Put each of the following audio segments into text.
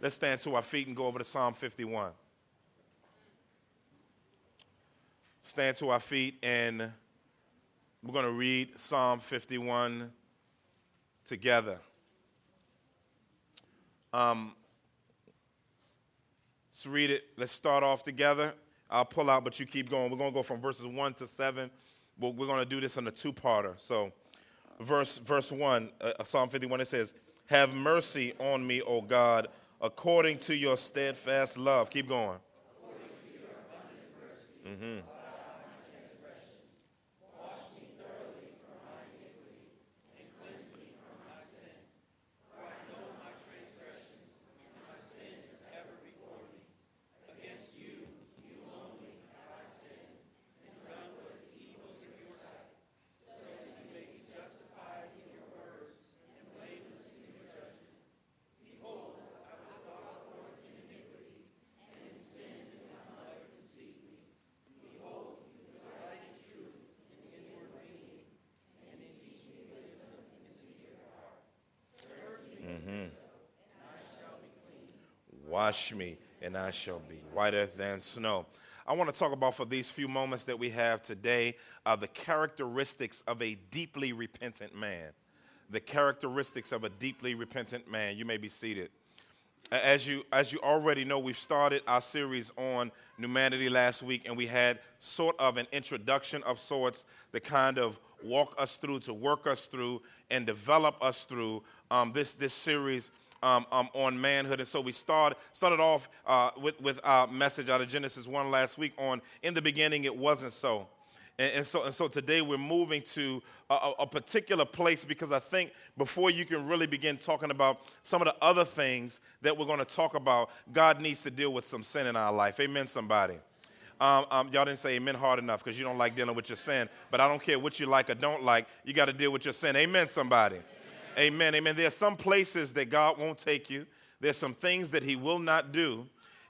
Let's stand to our feet and go over to Psalm 51. Stand to our feet and we're going to read Psalm 51 together. Um, let's read it. Let's start off together. I'll pull out, but you keep going. We're going to go from verses 1 to 7. But We're going to do this on a two parter. So, verse, verse 1, uh, Psalm 51, it says, Have mercy on me, O God according to your steadfast love. Keep going. Mm-hmm. Wash me, and I shall be whiter than snow. I want to talk about for these few moments that we have today uh, the characteristics of a deeply repentant man. The characteristics of a deeply repentant man. You may be seated. As you, as you already know, we've started our series on humanity last week, and we had sort of an introduction of sorts to kind of walk us through, to work us through, and develop us through um, this, this series um, um, on manhood. And so we start, started off uh, with, with our message out of Genesis 1 last week on In the beginning, it wasn't so. And, and, so, and so today we're moving to a, a, particular place because I think before you can really begin talking about some of the other things that we're going to talk about, God needs to deal with some sin in our life. Amen, somebody. Um, um, y'all didn't say amen hard enough because you don't like dealing with your sin, but I don't care what you like or don't like, you got to deal with your sin. Amen, somebody. Amen. Amen. There are some places that God won't take you. There's some things that He will not do,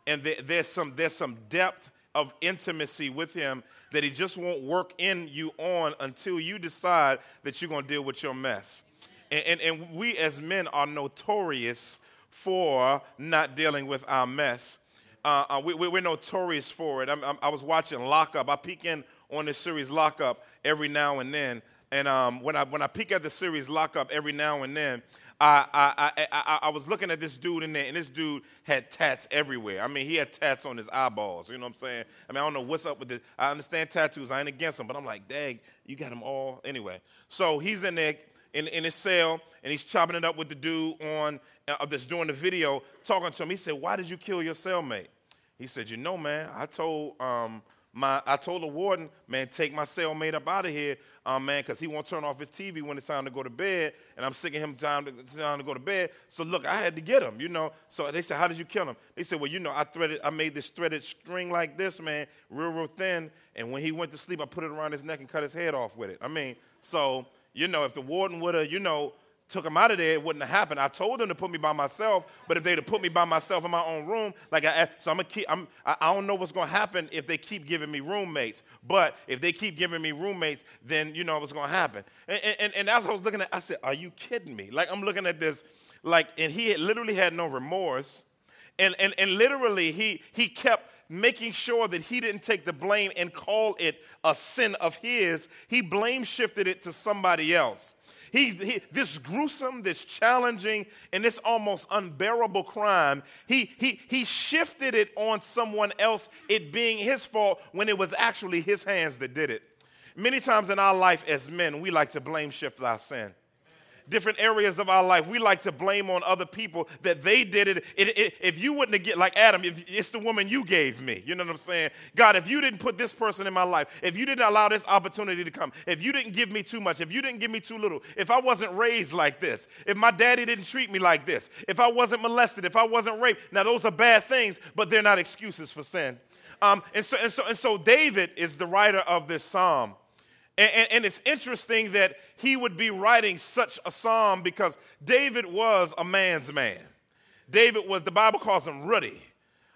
and there, there's some there's some depth of intimacy with Him that He just won't work in you on until you decide that you're going to deal with your mess. And, and, and we as men are notorious for not dealing with our mess. Uh, uh, we, are notorious for it. I'm, I'm, i was watching Lockup. I peek in on this series Lockup every now and then. And um, when, I, when I peek at the series Lockup every now and then, I, I, I, I, was looking at this dude in there, and this dude had tats everywhere. I mean, he had tats on his eyeballs. You know what I'm saying? I mean, I don't know what's up with this. I understand tattoos. I ain't against them, but I'm like, dang, you got them all. Anyway, so he's in there in, in his cell, and he's chopping it up with the dude on uh, that's doing the video, talking to him. He said, why did you kill your cellmate? He said, you know, man, I told um, – my, I told the warden, man, take my cellmate up out of here, um, man, because he won't turn off his TV when it's time to go to bed, and I'm sick of him time to, time to go to bed. So look, I had to get him, you know. So they said, how did you kill him? They said, well, you know, I threaded, I made this threaded string like this, man, real, real thin, and when he went to sleep, I put it around his neck and cut his head off with it. I mean, so you know, if the warden would have, you know, took him out of there, it wouldn't have happened. I told them to put me by myself, but if they'd have put me by myself in my own room, like I, eh, so I'm gonna keep, I'm, I don't know what's gonna happen if they keep giving me roommates. But if they keep giving me roommates, then you know what's gonna happen. And, and, and as I was looking at, I said, "Are you kidding me?" Like I'm looking at this, like, and he had literally had no remorse, and and and literally he he kept making sure that he didn't take the blame and call it a sin of his. He blame shifted it to somebody else. He, he, this gruesome, this challenging, and this almost unbearable crime, he, he, he shifted it on someone else, it being his fault when it was actually his hands that did it. Many times in our life as men, we like to blame shift our sin different areas of our life, we like to blame on other people that they did it. it, it if you wouldn't have get like Adam, if it's the woman you gave me, you know what I'm saying? God, if you didn't put this person in my life, if you didn't allow this opportunity to come, if you didn't give me too much, if you didn't give me too little, if I wasn't raised like this, if my daddy didn't treat me like this, if I wasn't molested, if I wasn't raped, now those are bad things, but they're not excuses for sin. Um, and, so, and, so, and so David is the writer of this psalm. And, and, and, it's interesting that he would be writing such a psalm because David was a man's man. David was, the Bible calls him ruddy.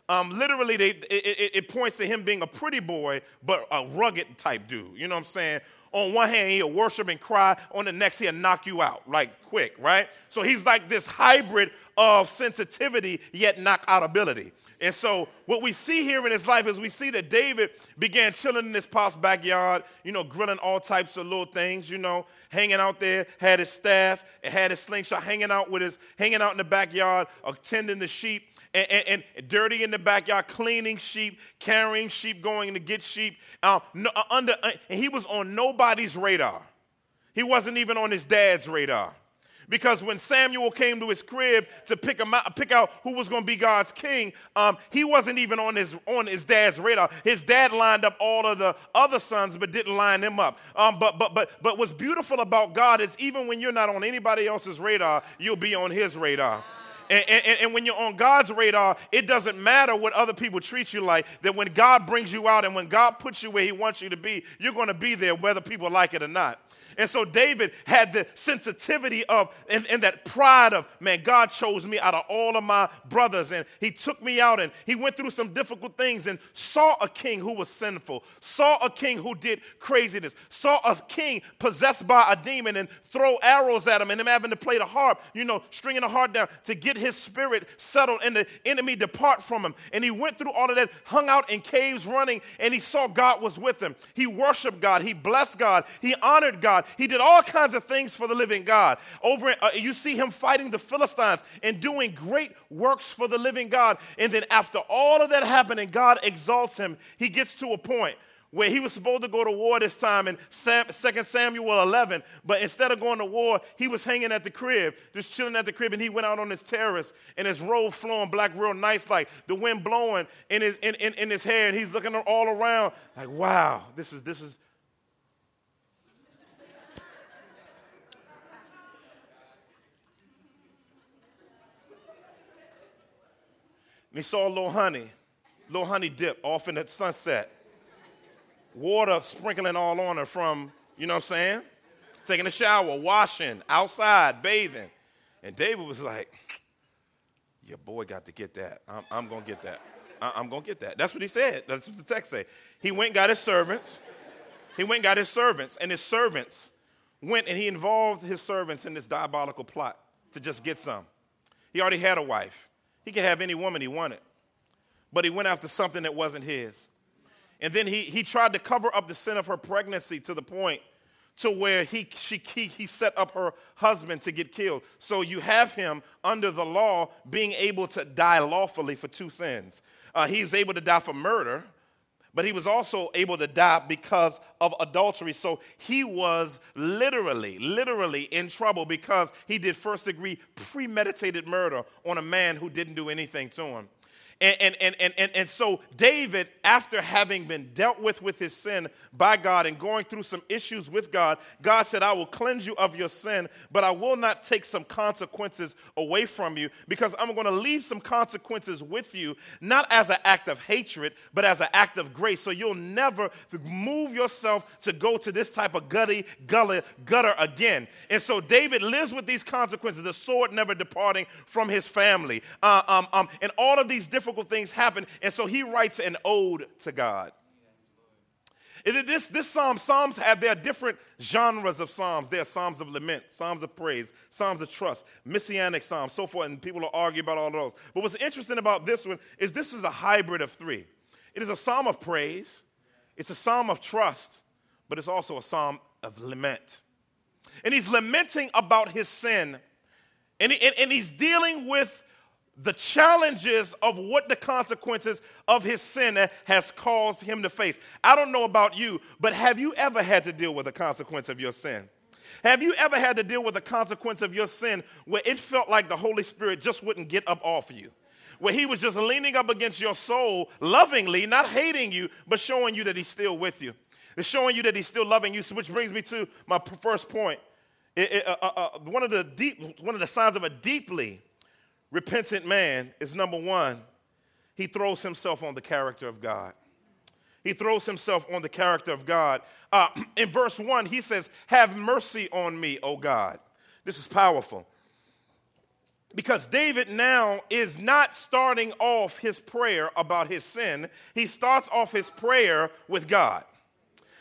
Um, literally, they, it, it, it, points to him being a pretty boy, but a rugged type dude. You know what I'm saying? On one hand, he'll worship and cry. On the next, he'll knock you out, like quick, right? So he's like this hybrid of sensitivity yet knock out ability. And so, what we see here in his life is we see that David began chilling in his pop's backyard, you know, grilling all types of little things, you know, hanging out there, had his staff, had his slingshot, hanging out with his, hanging out in the backyard, attending the sheep. And, and, and, dirty in the backyard, cleaning sheep, carrying sheep, going to get sheep. Uh, no, uh, under, uh, and he was on nobody's radar. He wasn't even on his dad's radar. Because when Samuel came to his crib to pick, him out, pick out who was going to be God's king, um, he wasn't even on his, on his dad's radar. His dad lined up all of the other sons, but didn't line him up. Um, but, but, but, but what's beautiful about God is even when you're not on anybody else's radar, you'll be on his radar. And, and, and, when you're on God's radar, it doesn't matter what other people treat you like. That when God brings you out and when God puts you where He wants you to be, you're going to be there whether people like it or not. And so David had the sensitivity of, and, and, that pride of, man, God chose me out of all of my brothers. And he took me out and he went through some difficult things and saw a king who was sinful, saw a king who did craziness, saw a king possessed by a demon and throw arrows at him and him having to play the harp, you know, stringing the harp down to get his spirit settled and the enemy depart from him. And he went through all of that, hung out in caves running, and he saw God was with him. He worshiped God, he blessed God, he honored God. He did all kinds of things for the living God. Over, uh, you see him fighting the Philistines and doing great works for the living God. And then after all of that happening, God exalts him. He gets to a point where he was supposed to go to war this time in 2 Samuel 11, but instead of going to war, he was hanging at the crib, just chilling at the crib, and he went out on his terrace, and his robe flowing black real nice, like the wind blowing in his, in, in, in his hair, and he's looking all around like, wow, this is, this is, And he saw a little honey, little honey dip off in the sunset. Water sprinkling all on her from, you know what I'm saying? Taking a shower, washing, outside, bathing. And David was like, Your boy got to get that. I'm, I'm going to get that. I, I'm going to get that. That's what he said. That's what the text say. He went and got his servants. He went and got his servants. And his servants went and he involved his servants in this diabolical plot to just get some. He already had a wife. He could have any woman he wanted, but he went after something that wasn't his. And then he, he tried to cover up the sin of her pregnancy to the point to where he, she, he, he set up her husband to get killed. So you have him under the law being able to die lawfully for two sins. Uh, he's able to die for murder, but he was also able to die because of adultery. So he was literally, literally in trouble because he did first degree premeditated murder on a man who didn't do anything to him. And, and, and, and, and, so David, after having been dealt with with his sin by God and going through some issues with God, God said, I will cleanse you of your sin, but I will not take some consequences away from you because I'm going to leave some consequences with you, not as an act of hatred, but as an act of grace. So you'll never move yourself to go to this type of gutty, gully, gutter again. And so David lives with these consequences, the sword never departing from his family. Uh, um, um, and all of these different difficult things happen. And so he writes an ode to God. This, this psalm, Psalms have, there are different genres of Psalms. There are Psalms of lament, Psalms of praise, Psalms of trust, Messianic Psalms, so forth, and people will argue about all of those. But what's interesting about this one is this is a hybrid of three. It is a psalm of praise, it's a psalm of trust, but it's also a psalm of lament. And he's lamenting about his sin, and, he, and, and he's dealing with the challenges of what the consequences of his sin has caused him to face. I don't know about you, but have you ever had to deal with the consequence of your sin? Have you ever had to deal with the consequence of your sin where it felt like the Holy Spirit just wouldn't get up off of you? Where he was just leaning up against your soul lovingly, not hating you, but showing you that he's still with you. It's showing you that he's still loving you, which brings me to my first point. It, it, uh, uh, uh, one, of the deep, one of the signs of a deeply repentant man is number one, he throws himself on the character of God. He throws himself on the character of God. Uh, in verse 1, he says, Have mercy on me, O God. This is powerful. Because David now is not starting off his prayer about his sin, he starts off his prayer with God.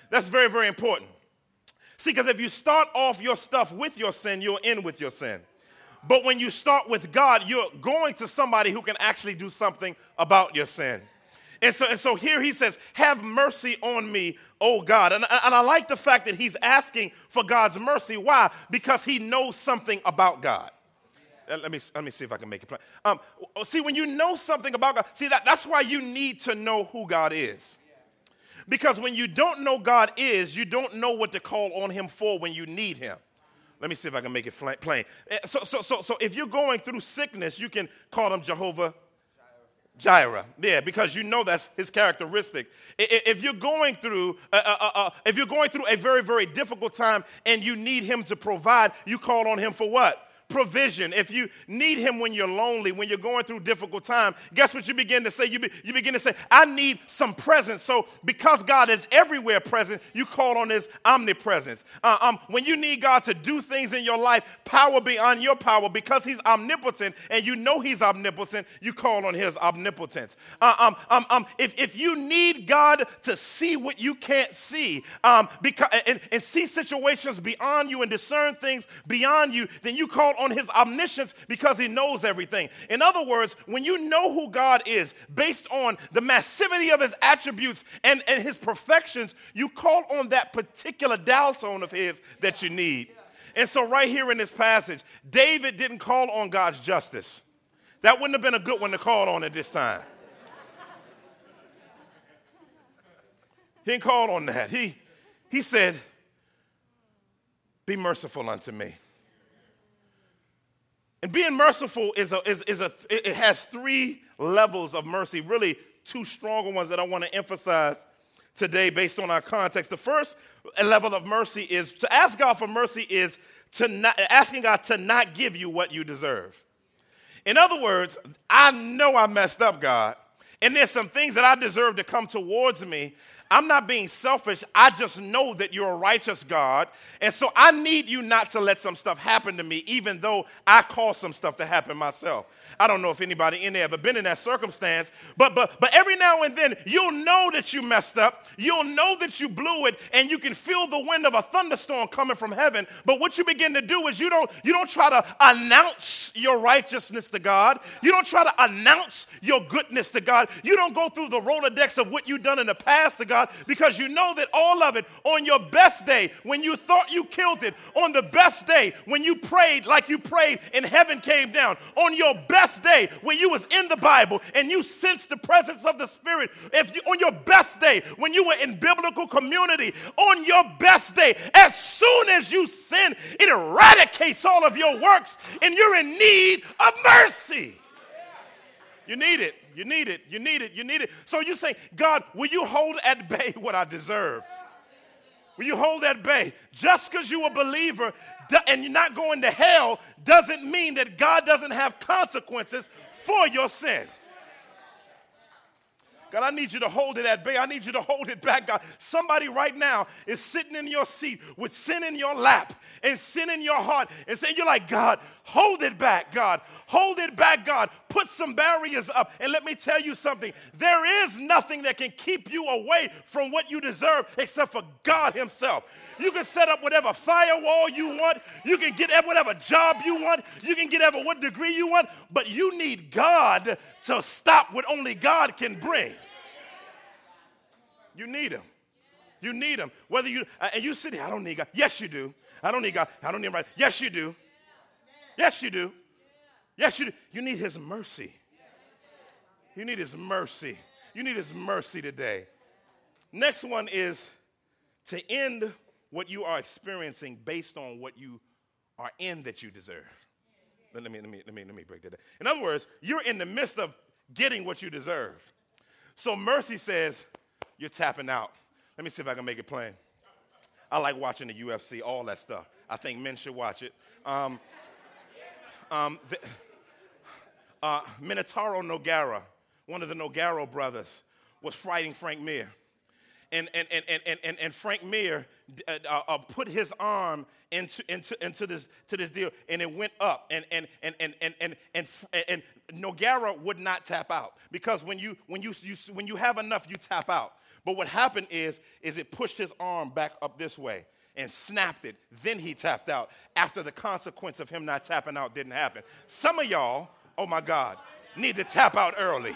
That's very, very important. See, because if you start off your stuff with your sin, you'll end with your sin. But when you start with God, you're going to somebody who can actually do something about your sin. And so, and so here he says, Have mercy on me, oh God. And, and I like the fact that he's asking for God's mercy. Why? Because he knows something about God. Let me, let me see if I can make it plain. Um, see, when you know something about God, see, that, that's why you need to know who God is. Because when you don't know God is, you don't know what to call on him for when you need him. Let me see if I can make it plain. Eh, so, so, so, so if you're going through sickness, you can call him Jehovah Jireh. Yeah, because you know that's his characteristic. If you're going through, uh, uh, uh, uh, if you're going through a very, very difficult time and you need him to provide, you call on him for what? Provision, if you need Him when you're lonely, when you're going through difficult time, guess what you begin to say? You, be, you begin to say, I need some presence. So, because God is everywhere present, you call on His omnipresence. Uh, um, when you need God to do things in your life, power beyond your power, because He's omnipotent and you know He's omnipotent, you call on His omnipotence. Uh, um, um, um, if, if you need God to see what you can't see, um, because, and, and see situations beyond you and discern things beyond you, then you call on his omniscience because he knows everything. In other words, when you know who God is based on the massivity of his attributes and, and his perfections, you call on that particular dial tone of his that you need. And so, right here in this passage, David didn't call on God's justice. That wouldn't have been a good one to call on at this time. He didn't call on that. He, he said, Be merciful unto me. And being merciful is a, is, is a, it has three levels of mercy, really two stronger ones that I want to emphasize today based on our context. The first level of mercy is to ask God for mercy is to not, asking God to not give you what you deserve. In other words, I know I messed up, God, and there's some things that I deserve to come towards me, I'm not being selfish. I just know that you're a righteous God. And so I need you not to let some stuff happen to me, even though I cause some stuff to happen myself. I don't know if anybody in there ever been in that circumstance, but but but every now and then you'll know that you messed up. You'll know that you blew it, and you can feel the wind of a thunderstorm coming from heaven. But what you begin to do is you don't you don't try to announce your righteousness to God. You don't try to announce your goodness to God. You don't go through the Rolodex of what you've done in the past to God because you know that all of it on your best day, when you thought you killed it, on the best day, when you prayed like you prayed and heaven came down, on your best best day when you was in the Bible and you sensed the presence of the Spirit, if you, on your best day when you were in biblical community, on your best day, as soon as you sin, it eradicates all of your works and you're in need of mercy. You need it. You need it. You need it. You need it. So you say, God, will you hold at bay what I deserve? Will you hold at bay? Just because you're a believer and you're not going to hell doesn't mean that God doesn't have consequences for your sin. God, I need you to hold it at bay. I need you to hold it back, God. Somebody right now is sitting in your seat with sin in your lap and sin in your heart and saying, You're like, God, hold it back, God. Hold it back, God. Put some barriers up. And let me tell you something there is nothing that can keep you away from what you deserve except for God Himself. You can set up whatever firewall you want. You can get whatever job you want. You can get ever what degree you want. But you need God to stop what only God can bring. You need Him. You need Him. Whether you, uh, and you sit here, I don't need God. Yes, you do. I don't need God. I don't need right. Yes, you do. Yes, you do. Yes, you do. You need His mercy. You need His mercy. You need His mercy today. Next one is to end what you are experiencing based on what you are in that you deserve. Let me, let me, let me, let me break that down. In other words, you're in the midst of getting what you deserve. So mercy says, you're tapping out. Let me see if I can make it plain. I like watching the UFC, all that stuff. I think men should watch it. Um, um, the, uh, Minotauro Nogueira, one of the Nogueira brothers, was fighting Frank Mir and, and, and, and, and, and Frank Mir uh, uh, uh, put his arm into, into, into this, to this deal, and it went up. And, and, and, and, and, and, and, and Nogueira would not tap out because when you, when, you, you, when you have enough, you tap out. But what happened is, is it pushed his arm back up this way. and snapped it. Then he tapped out after the consequence of him not tapping out didn't happen. Some of y'all, oh my God, need to tap out early.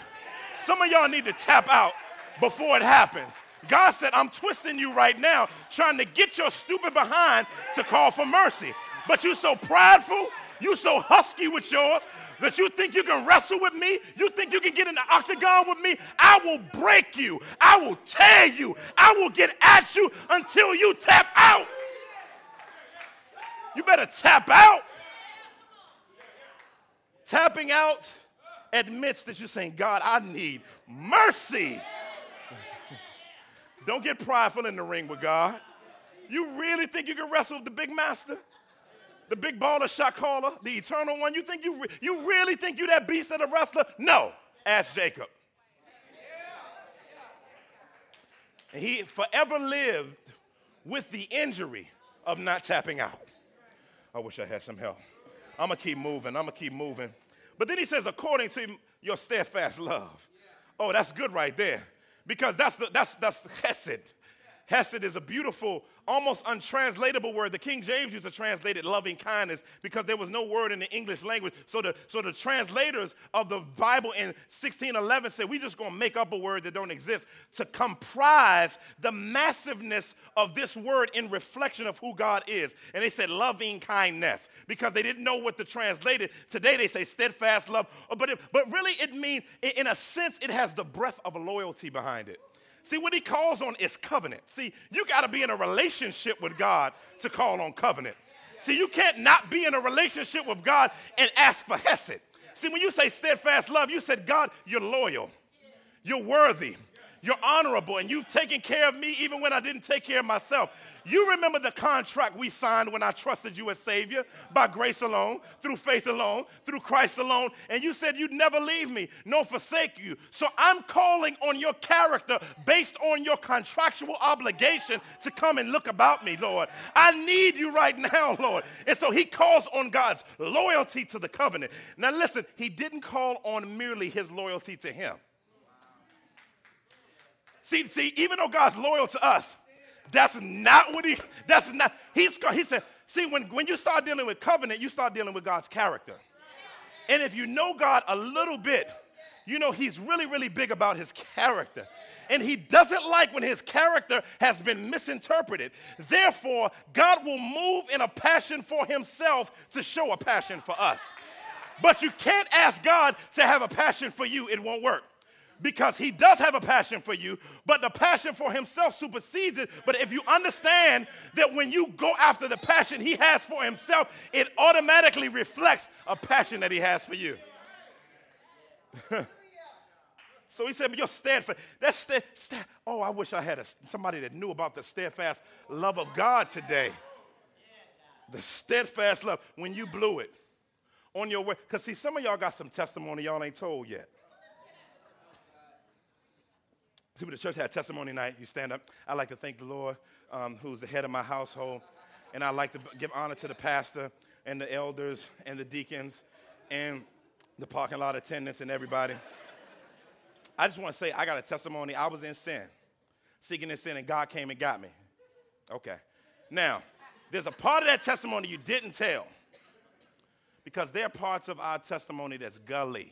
Some of y'all need to tap out before it happens. God said, I'm twisting you right now, trying to get your stupid behind to call for mercy. But you so prideful, you so husky with yours that you think you can wrestle with me, you think you can get in the octagon with me. I will break you, I will tear you, I will get at you until you tap out. You better tap out. Tapping out admits that you're saying, God, I need mercy. Don't get prideful in the ring with God. You really think you can wrestle with the big master? The big baller shot caller, the eternal one? You think you, re- you really think you that beast of a wrestler? No. Ask Jacob. And he forever lived with the injury of not tapping out. I wish I had some help. I'm gonna keep moving. I'm gonna keep moving. But then he says, according to your steadfast love. Oh, that's good right there. Because that's the that's that's the chesed. Hesed is a beautiful, almost untranslatable word. The King James used to translate it loving kindness because there was no word in the English language. So the, so the translators of the Bible in 1611 said, We're just going to make up a word that don't exist to comprise the massiveness of this word in reflection of who God is. And they said loving kindness because they didn't know what to translate it. Today they say steadfast love. But, it, but really it means, in a sense, it has the breath of a loyalty behind it. See, what he calls on is covenant. See, you got to be in a relationship with God to call on covenant. See, you can't not be in a relationship with God and ask for Hesed. See, when you say steadfast love, you said, God, you're loyal, you're worthy, you're honorable, and you've taken care of me even when I didn't take care of myself. You remember the contract we signed when I trusted you as Savior by grace alone, through faith alone, through Christ alone, and you said you'd never leave me nor forsake you. So I'm calling on your character based on your contractual obligation to come and look about me, Lord. I need you right now, Lord. And so he calls on God's loyalty to the covenant. Now listen, he didn't call on merely his loyalty to him. See, see, even though God's loyal to us, that's not what he, that's not, he's, he said, see, when, when you start dealing with covenant, you start dealing with God's character. And if you know God a little bit, you know he's really, really big about his character. And he doesn't like when his character has been misinterpreted. Therefore, God will move in a passion for himself to show a passion for us. But you can't ask God to have a passion for you, it won't work because he does have a passion for you, but the passion for himself supersedes it. But if you understand that when you go after the passion he has for himself, it automatically reflects a passion that he has for you. so he said, but you're steadfast. That's stead, stead. Oh, I wish I had a, somebody that knew about the steadfast love of God today. The steadfast love when you blew it on your way. Because see, some of y'all got some testimony y'all ain't told yet. See, when the church had testimony night, you stand up. I like to thank the Lord, um, who's the head of my household. And I like to give honor to the pastor and the elders and the deacons and the parking lot attendants and everybody. I just want to say, I got a testimony. I was in sin, seeking in sin, and God came and got me. Okay. Now, there's a part of that testimony you didn't tell because there are parts of our testimony that's gully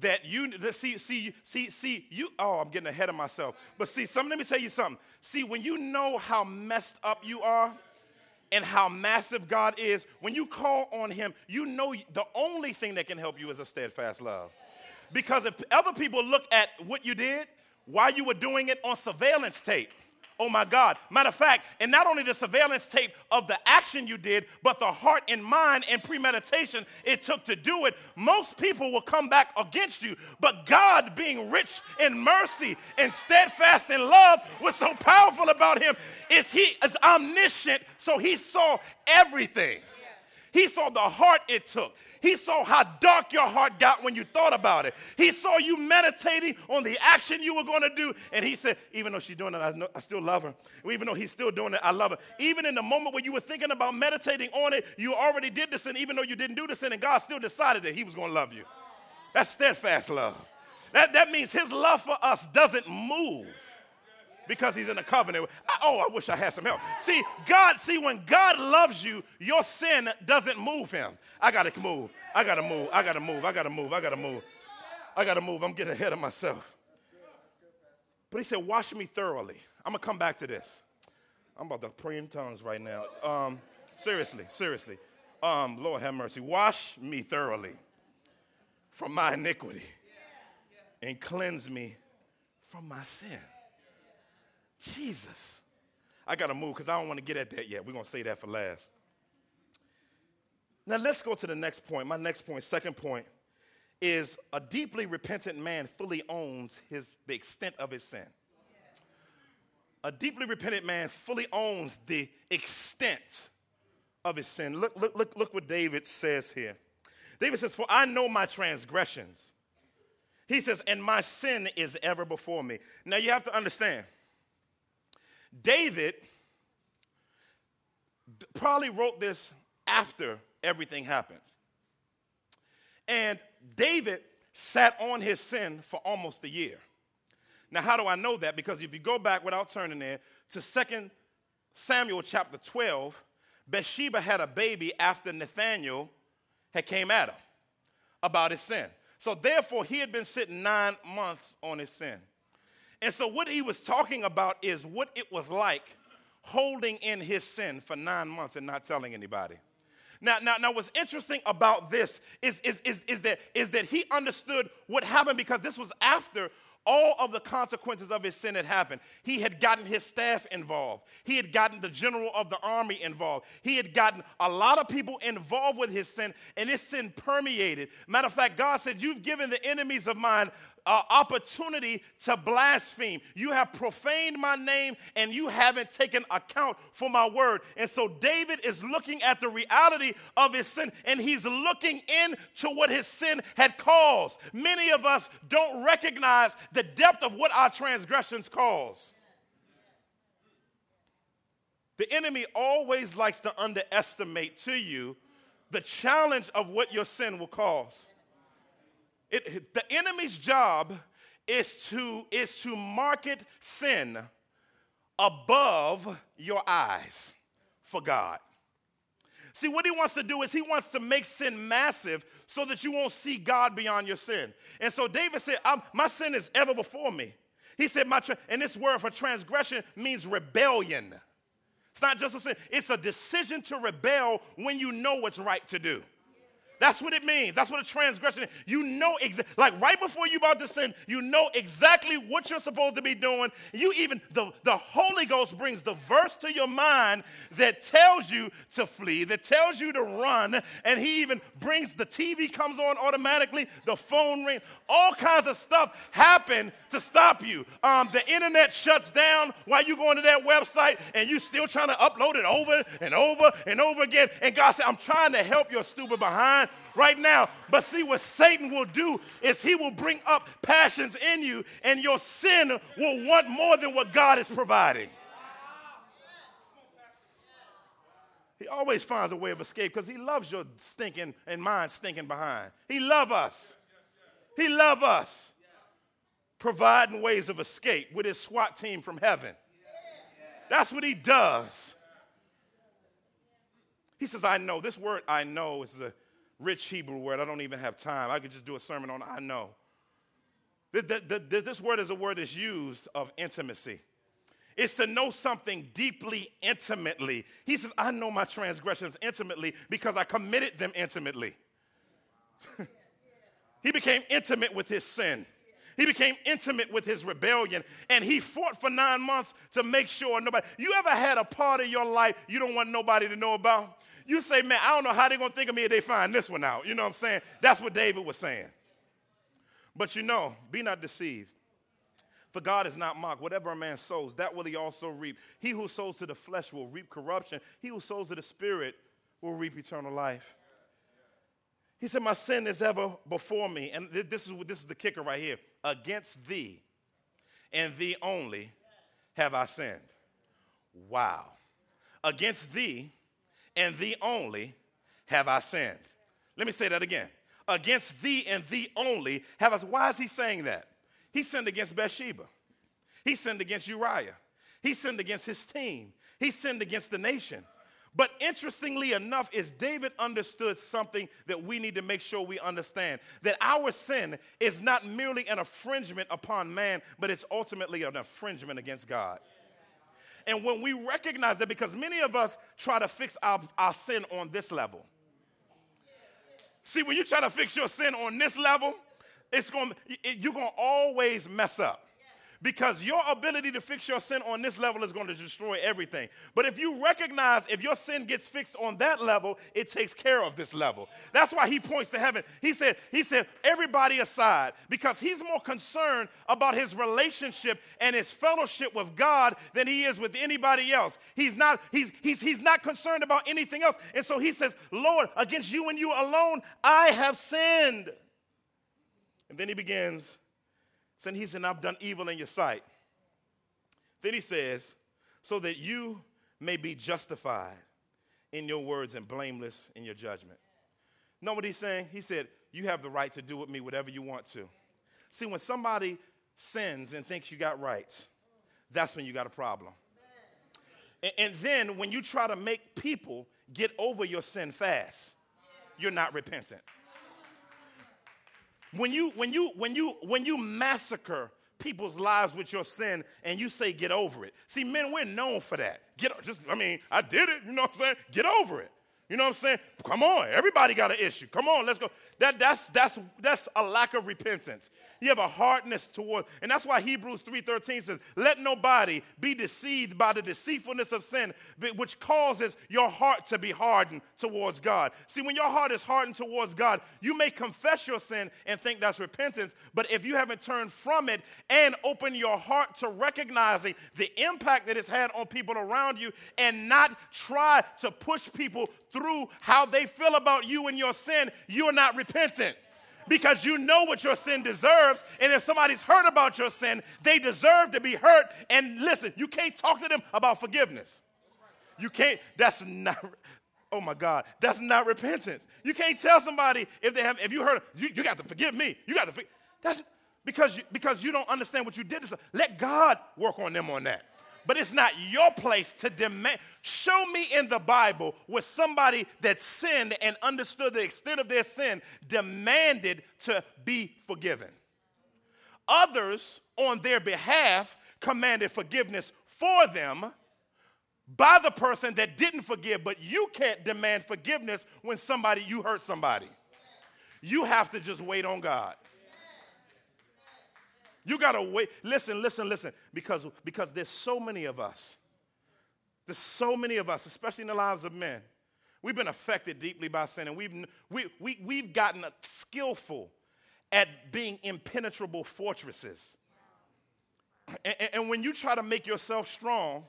that you see see see see you oh i'm getting ahead of myself. But see some let me tell you something. See when you know how messed up you are and how massive god is when you call on him you know the only thing that can help you is a steadfast love. Because if other people look at what you did while you were doing it on surveillance tape Oh my God. Matter of fact, and not only the surveillance tape of the action you did, but the heart and mind and premeditation it took to do it, most people will come back against you. But God, being rich in mercy and steadfast in love, was so powerful about him is he is omniscient, so he saw everything. He saw the heart it took. He saw how dark your heart got when you thought about it. He saw you meditating on the action you were going to do. And he said, even though she's doing it, I, know, I still love her. Even though he's still doing it, I love her. Even in the moment when you were thinking about meditating on it, you already did the sin, even though you didn't do the sin, and God still decided that he was going to love you. That's steadfast love. That, that means his love for us doesn't move because he's in a covenant. I, oh, I wish I had some help. See, God, see, when God loves you, your sin doesn't move him. I gotta move. I gotta move. I gotta move. I gotta move. I gotta move. I gotta move. I'm getting ahead of myself. But he said, Wash me thoroughly. I'm gonna come back to this. I'm about to pray in tongues right now. Um, seriously, seriously. Um, Lord have mercy. Wash me thoroughly from my iniquity and cleanse me from my sin. Jesus. I got to move because I don't want to get at that yet. We're going to say that for last. Now, let's go to the next point. My next point, second point, is a deeply repentant man fully owns his, the extent of his sin. A deeply repentant man fully owns the extent of his sin. Look, look, look, look what David says here. David says, For I know my transgressions. He says, and my sin is ever before me. Now you have to understand, David probably wrote this after everything happened. And David sat on his sin for almost a year. Now, how do I know that? Because if you go back without turning there to 2 Samuel chapter 12, Bathsheba had a baby after Nathaniel had came at him about his sin. So therefore, he had been sitting nine months on his sin. And so what he was talking about is what it was like holding in his sin for nine months and not telling anybody. Now, now, now what's interesting about this is, is, is, is, that, is that he understood what happened because this was after all of the consequences of his sin had happened. He had gotten his staff involved. He had gotten the general of the army involved. He had gotten a lot of people involved with his sin, and his sin permeated. Matter of fact, God said, You've given the enemies of mine uh, opportunity to blaspheme. You have profaned my name and you haven't taken account for my word. And so David is looking at the reality of his sin and he's looking into what his sin had caused. Many of us don't recognize the depth of what our transgressions cause. The enemy always likes to underestimate to you the challenge of what your sin will cause. It, the enemy's job is to, is to market sin above your eyes for God. See, what he wants to do is he wants to make sin massive so that you won't see God beyond your sin. And so David said, My sin is ever before me. He said, my tra- And this word for transgression means rebellion. It's not just a sin, it's a decision to rebel when you know what's right to do. That's what it means. That's what a transgression is. You know, exa- like right before you about to sin, you know exactly what you're supposed to be doing. You even, the, the Holy Ghost brings the verse to your mind that tells you to flee, that tells you to run, and he even brings the TV comes on automatically, the phone ring, all kinds of stuff happen to stop you. Um, the internet shuts down while you going to that website, and you still trying to upload it over and over and over again. And God said, I'm trying to help your stupid behind right now. But see, what Satan will do is he will bring up passions in you, and your sin will want more than what God is providing. He always finds a way of escape because he loves your stinking and mine stinking behind. He love us. He love us. Providing ways of escape with his SWAT team from heaven. That's what he does. He says, I know. This word I know is a rich Hebrew word. I don't even have time. I could just do a sermon on I know. This word is a word that's used of intimacy. It's to know something deeply intimately. He says, I know my transgressions intimately because I committed them intimately. he became intimate with his sin. He became intimate with his rebellion and he fought for nine months to make sure nobody. You ever had a part of your life you don't want nobody to know about? You say, man, I don't know how they're going to think of me if they find this one out. You know what I'm saying? That's what David was saying. But you know, be not deceived. For God is not mocked. Whatever a man sows, that will he also reap. He who sows to the flesh will reap corruption. He who sows to the spirit will reap eternal life. He said, My sin is ever before me. And this is, this is the kicker right here. Against thee and thee only have I sinned. Wow. Against thee and thee only have I sinned. Let me say that again. Against thee and thee only have I. Why is he saying that? He sinned against Bathsheba. He sinned against Uriah. He sinned against his team. He sinned against the nation. But interestingly enough, is David understood something that we need to make sure we understand that our sin is not merely an infringement upon man, but it's ultimately an infringement against God. And when we recognize that, because many of us try to fix our, our sin on this level. See, when you try to fix your sin on this level, it's going you're going to always mess up because your ability to fix your sin on this level is going to destroy everything. But if you recognize if your sin gets fixed on that level, it takes care of this level. That's why he points to heaven. He said, he said, everybody aside, because he's more concerned about his relationship and his fellowship with God than he is with anybody else. He's not, he's, he's, he's not concerned about anything else. And so he says, Lord, against you and you alone, I have sinned. And then he begins saying, He said, I've done evil in your sight. Then he says, so that you may be justified in your words and blameless in your judgment. Know what he's saying? He said, You have the right to do with me whatever you want to. See, when somebody sins and thinks you got rights, that's when you got a problem. And, and then when you try to make people get over your sin fast, you're not repentant. When you, when you, when you, when you massacre people's lives with your sin and you say get over it. See, men, we're known for that. Get just I mean, I did it, you know what I'm saying? Get over it. You know what I'm saying? Come on, everybody got an issue. Come on, let's go. That, that's, that's, that's a lack of repentance. You have a hardness toward, and that's why Hebrews 3.13 says, let nobody be deceived by the deceitfulness of sin, which causes your heart to be hardened towards God. See, when your heart is hardened towards God, you may confess your sin and think that's repentance, but if you haven't turned from it and open your heart to recognizing the impact that it's had on people around you and not try to push people through how they feel about you and your sin, you're not repentant because you know what your sin deserves. And if somebody's hurt about your sin, they deserve to be hurt. And listen, you can't talk to them about forgiveness. You can't, that's not, oh my God, that's not repentance. You can't tell somebody if they have, if you hurt, you, you got to forgive me. You got to, that's because you, because you don't understand what you did. Let God work on them on that but it's not your place to demand. Show me in the Bible where somebody that sinned and understood the extent of their sin demanded to be forgiven. Others, on their behalf, commanded forgiveness for them by the person that didn't forgive, but you can't demand forgiveness when somebody you hurt somebody. You have to just wait on God. You got to wait. Listen, listen, listen. Because, because there's so many of us. There's so many of us, especially in the lives of men. We've been affected deeply by sin, and we've, we, we, we've gotten skillful at being impenetrable fortresses. And, and when you try to make yourself strong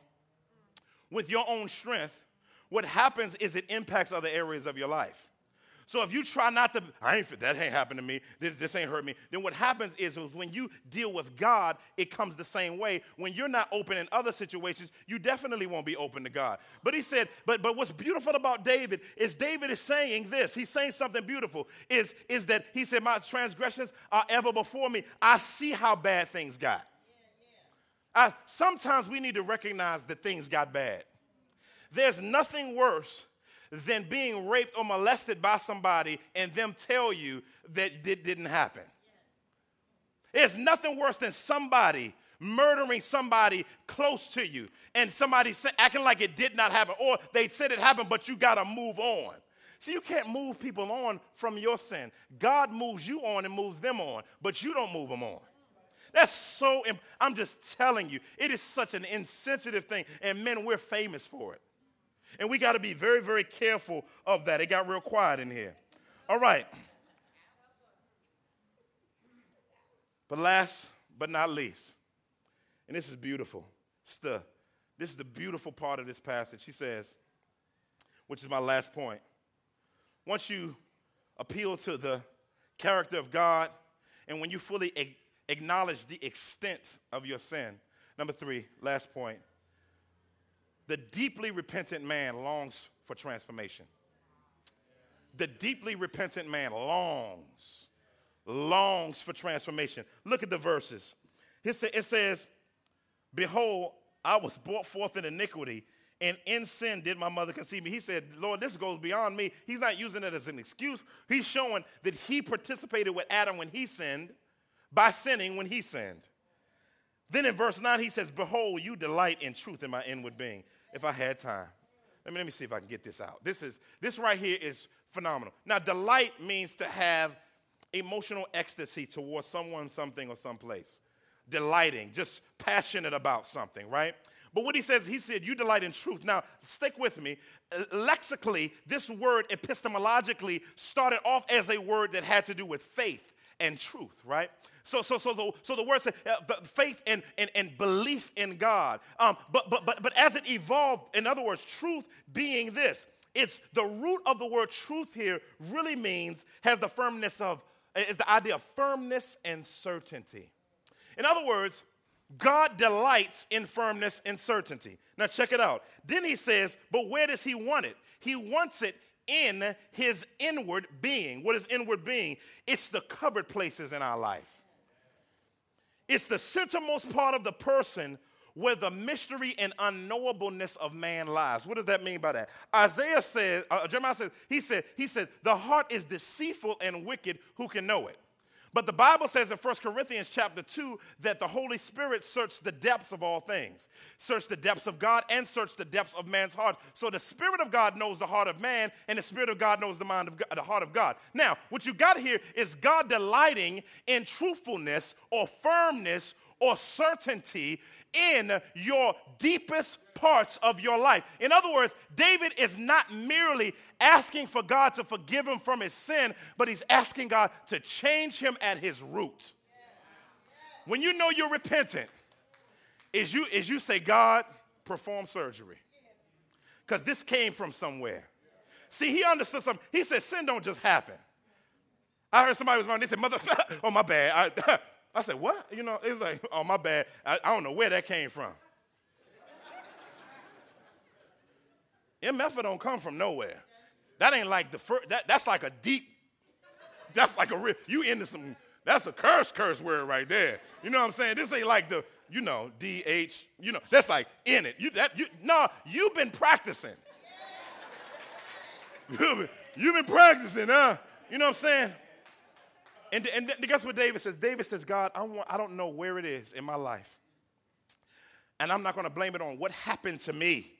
with your own strength, what happens is it impacts other areas of your life. So if you try not to, I ain't, that ain't happened to me, this, this ain't hurt me, then what happens is, is when you deal with God, it comes the same way. When you're not open in other situations, you definitely won't be open to God. But he said, but, but what's beautiful about David is David is saying this. He's saying something beautiful, is, is that he said, my transgressions are ever before me. I see how bad things got. I, sometimes we need to recognize that things got bad. There's nothing worse than being raped or molested by somebody and them tell you that it didn't happen. There's nothing worse than somebody murdering somebody close to you and somebody acting like it did not happen or they said it happened but you got to move on. See, you can't move people on from your sin. God moves you on and moves them on, but you don't move them on. That's so, I'm just telling you, it is such an insensitive thing, and men, we're famous for it. And we got to be very, very careful of that. It got real quiet in here. All right. But last but not least, and this is beautiful. The, this is the beautiful part of this passage. He says, which is my last point. Once you appeal to the character of God, and when you fully acknowledge the extent of your sin, number three, last point, the deeply repentant man longs for transformation. The deeply repentant man longs, longs for transformation. Look at the verses. It says, Behold, I was brought forth in iniquity, and in sin did my mother conceive me. He said, Lord, this goes beyond me. He's not using it as an excuse. He's showing that he participated with Adam when he sinned by sinning when he sinned. Then in verse 9, he says, Behold, you delight in truth in my inward being. If I had time. Let me, let me see if I can get this out. This is this right here is phenomenal. Now, delight means to have emotional ecstasy towards someone, something, or someplace. Delighting, just passionate about something, right? But what he says, he said, You delight in truth. Now, stick with me. Lexically, this word epistemologically started off as a word that had to do with faith and truth, right? So, so, so the, so the word said uh, faith and, and, and belief in God. Um, but, but, but, but as it evolved, in other words, truth being this, it's the root of the word truth here really means, has the firmness of, is the idea of firmness and certainty. In other words, God delights in firmness and certainty. Now, check it out. Then he says, but where does he want it? He wants it in his inward being. What is inward being? It's the covered places in our life. It's the centermost part of the person where the mystery and unknowableness of man lies. What does that mean by that? Isaiah said, uh, Jeremiah said, he said, he said, the heart is deceitful and wicked, who can know it? But the Bible says in 1 Corinthians chapter 2 that the Holy Spirit searched the depths of all things, search the depths of God and search the depths of man's heart. So the Spirit of God knows the heart of man, and the Spirit of God knows the mind of God, the heart of God. Now, what you got here is God delighting in truthfulness or firmness or certainty in your deepest parts of your life. In other words, David is not merely asking for God to forgive him from his sin, but he's asking God to change him at his root. When you know you're repentant, is you, is you say, God, perform surgery. Because this came from somewhere. See, he understood something. He said, sin don't just happen. I heard somebody was wrong. They said, mother, oh, my bad. I, I said, what? You know, it was like, oh, my bad. I, I don't know where that came from. MF don't come from nowhere. That ain't like the first, that, that's like a deep, that's like a real, you into some, that's a curse, curse word right there. You know what I'm saying? This ain't like the, you know, DH, you know, that's like in it. You, that, you, no, you've been practicing. you've been practicing, huh? You know what I'm saying? And, and guess what David says? David says, God, I, want, I don't know where it is in my life. And I'm not going to blame it on what happened to me.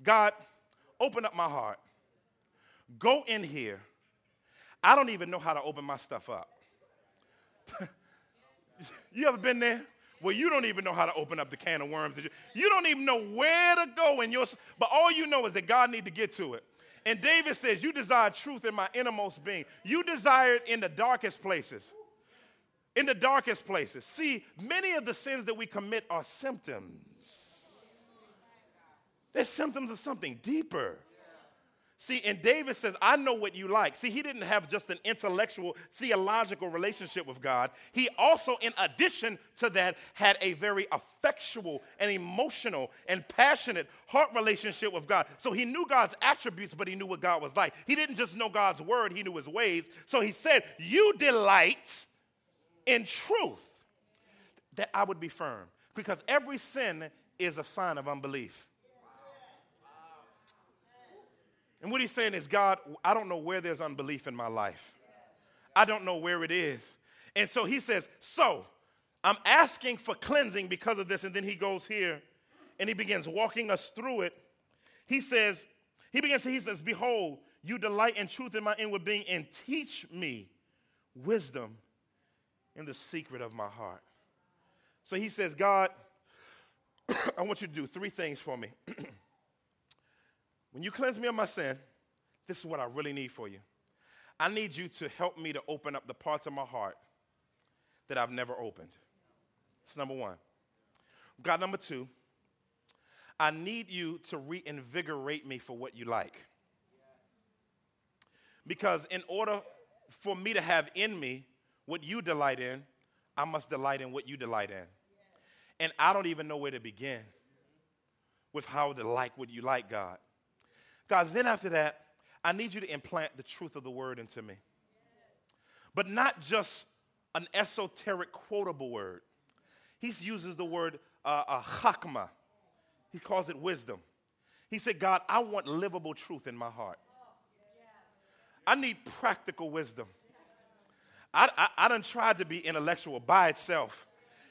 God, open up my heart. Go in here. I don't even know how to open my stuff up. you ever been there? Well, you don't even know how to open up the can of worms. You don't even know where to go in your. But all you know is that God need to get to it. And David says, You desire truth in my innermost being. You desire it in the darkest places. In the darkest places. See, many of the sins that we commit are symptoms. They're symptoms of something deeper. See, and David says, I know what you like. See, he didn't have just an intellectual, theological relationship with God. He also, in addition to that, had a very effectual and emotional and passionate heart relationship with God. So he knew God's attributes, but he knew what God was like. He didn't just know God's word, he knew his ways. So he said, You delight in truth, that I would be firm. Because every sin is a sign of unbelief. And what he's saying is, God, I don't know where there's unbelief in my life. I don't know where it is. And so he says, So I'm asking for cleansing because of this. And then he goes here and he begins walking us through it. He says, He begins to, he says, Behold, you delight in truth in my inward being and teach me wisdom in the secret of my heart. So he says, God, I want you to do three things for me. When you cleanse me of my sin, this is what I really need for you. I need you to help me to open up the parts of my heart that I've never opened. That's number one. God, number two, I need you to reinvigorate me for what you like. Because in order for me to have in me what you delight in, I must delight in what you delight in. And I don't even know where to begin with how to like what you like, God. God, then after that, I need you to implant the truth of the word into me. But not just an esoteric quotable word. he uses the word uh, uh, chakma. He calls it wisdom. He said, God, I want livable truth in my heart. I need practical wisdom. I, I, I done tried to be intellectual by itself.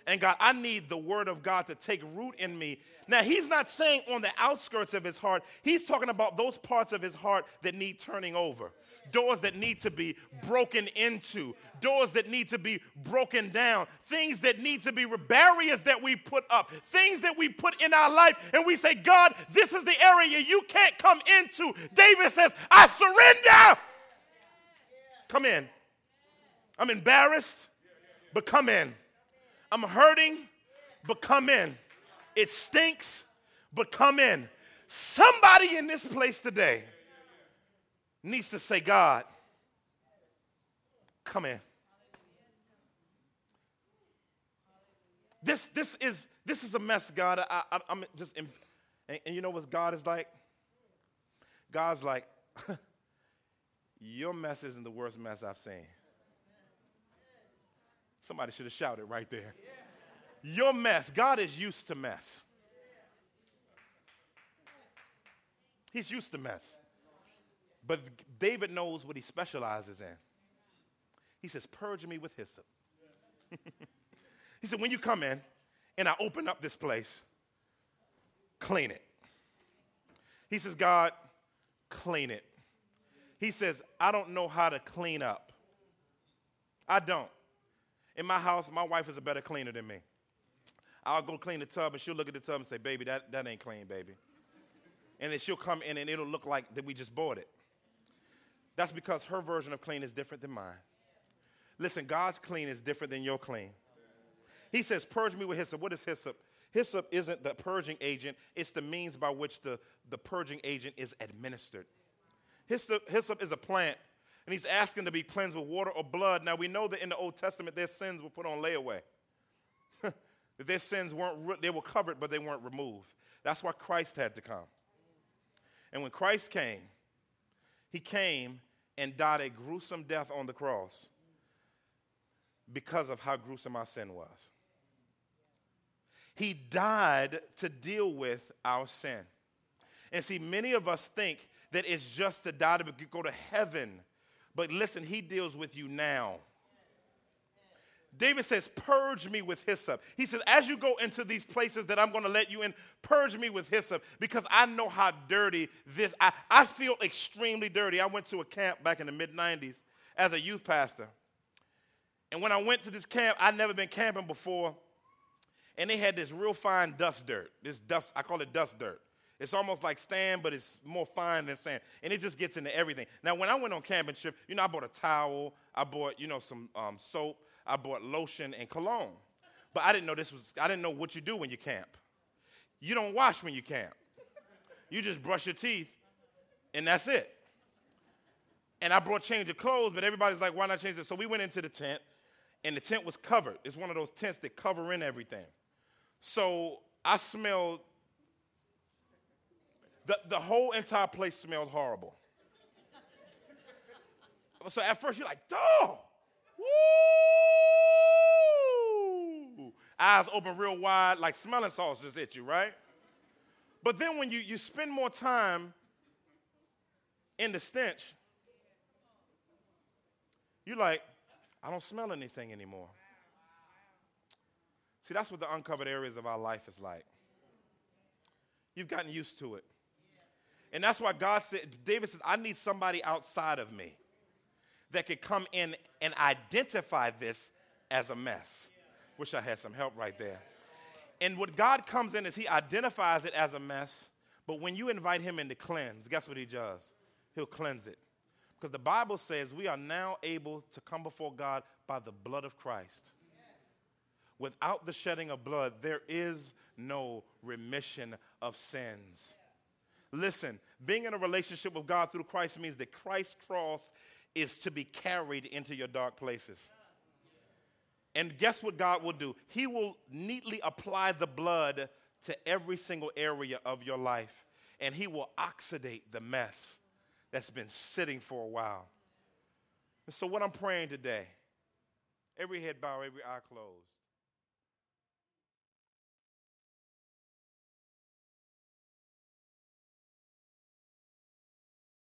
And God, I need the word of God to take root in me. Now, he's not saying on the outskirts of his heart, he's talking about those parts of his heart that need turning over doors that need to be broken into, doors that need to be broken down, things that need to be barriers that we put up, things that we put in our life, and we say, God, this is the area you can't come into. David says, I surrender. Come in. I'm embarrassed, but come in. I'm hurting, but come in. It stinks, but come in. Somebody in this place today needs to say, God, come in. This, this, is, this is a mess, God. I, I, I'm just, in, and, and you know what God is like? God's like, your mess isn't the worst mess I've seen. Somebody should have shouted right there. Your mess, God is used to mess. He's used to mess. But David knows what he specializes in. He says, Purge me with hyssop. he said, When you come in and I open up this place, clean it. He says, God, clean it. He says, I don't know how to clean up. I don't. In my house, my wife is a better cleaner than me. I'll go clean the tub and she'll look at the tub and say, Baby, that, that ain't clean, baby. And then she'll come in and it'll look like that we just bought it. That's because her version of clean is different than mine. Listen, God's clean is different than your clean. He says, Purge me with hyssop. What is hyssop? Hyssop isn't the purging agent, it's the means by which the, the purging agent is administered. Hyssop, hyssop is a plant, and he's asking to be cleansed with water or blood. Now, we know that in the Old Testament, their sins were put on layaway. their sins weren't, they were covered, but they weren't removed. That's why Christ had to come. And when Christ came, he came and died a gruesome death on the cross because of how gruesome our sin was. He died to deal with our sin. And see, many of us think that it's just to die to go to heaven. But listen, he deals with you now. David says, Purge me with hyssop. He says, As you go into these places that I'm going to let you in, purge me with hyssop because I know how dirty this. I, I feel extremely dirty. I went to a camp back in the mid 90s as a youth pastor. And when I went to this camp, I'd never been camping before. And they had this real fine dust dirt. This dust, I call it dust dirt. It's almost like sand, but it's more fine than sand. And it just gets into everything. Now, when I went on camping trip, you know, I bought a towel, I bought, you know, some um, soap, I bought lotion and cologne. But I didn't know this was, I didn't know what you do when you camp. You don't wash when you camp. You just brush your teeth and that's it. And I brought change of clothes, but everybody's like, why not change it? So we went into the tent and the tent was covered. It's one of those tents that cover in everything. So I smelled, the, the whole entire place smelled horrible. So at first you're like, dog, woo! eyes open real wide, like smelling salts just hit you, right? But then when you, you spend more time in the stench, you're like, I don't smell anything anymore. See, that's what the uncovered areas of our life is like. You've gotten used to it. And that's why God said, David says, I need somebody outside of me that could come in and identify this as a mess. Wish I had some help right there. And what God comes in is He identifies it as a mess, but when you invite Him in to cleanse, guess what He does? He'll cleanse it. Because the Bible says we are now able to come before God by the blood of Christ. Without the shedding of blood, there is no remission of sins. Listen, being in a relationship with God through Christ means that Christ's cross is to be carried into your dark places. And guess what God will do? He will neatly apply the blood to every single area of your life, and He will oxidate the mess that's been sitting for a while. And so, what I'm praying today, every head bow, every eye closed.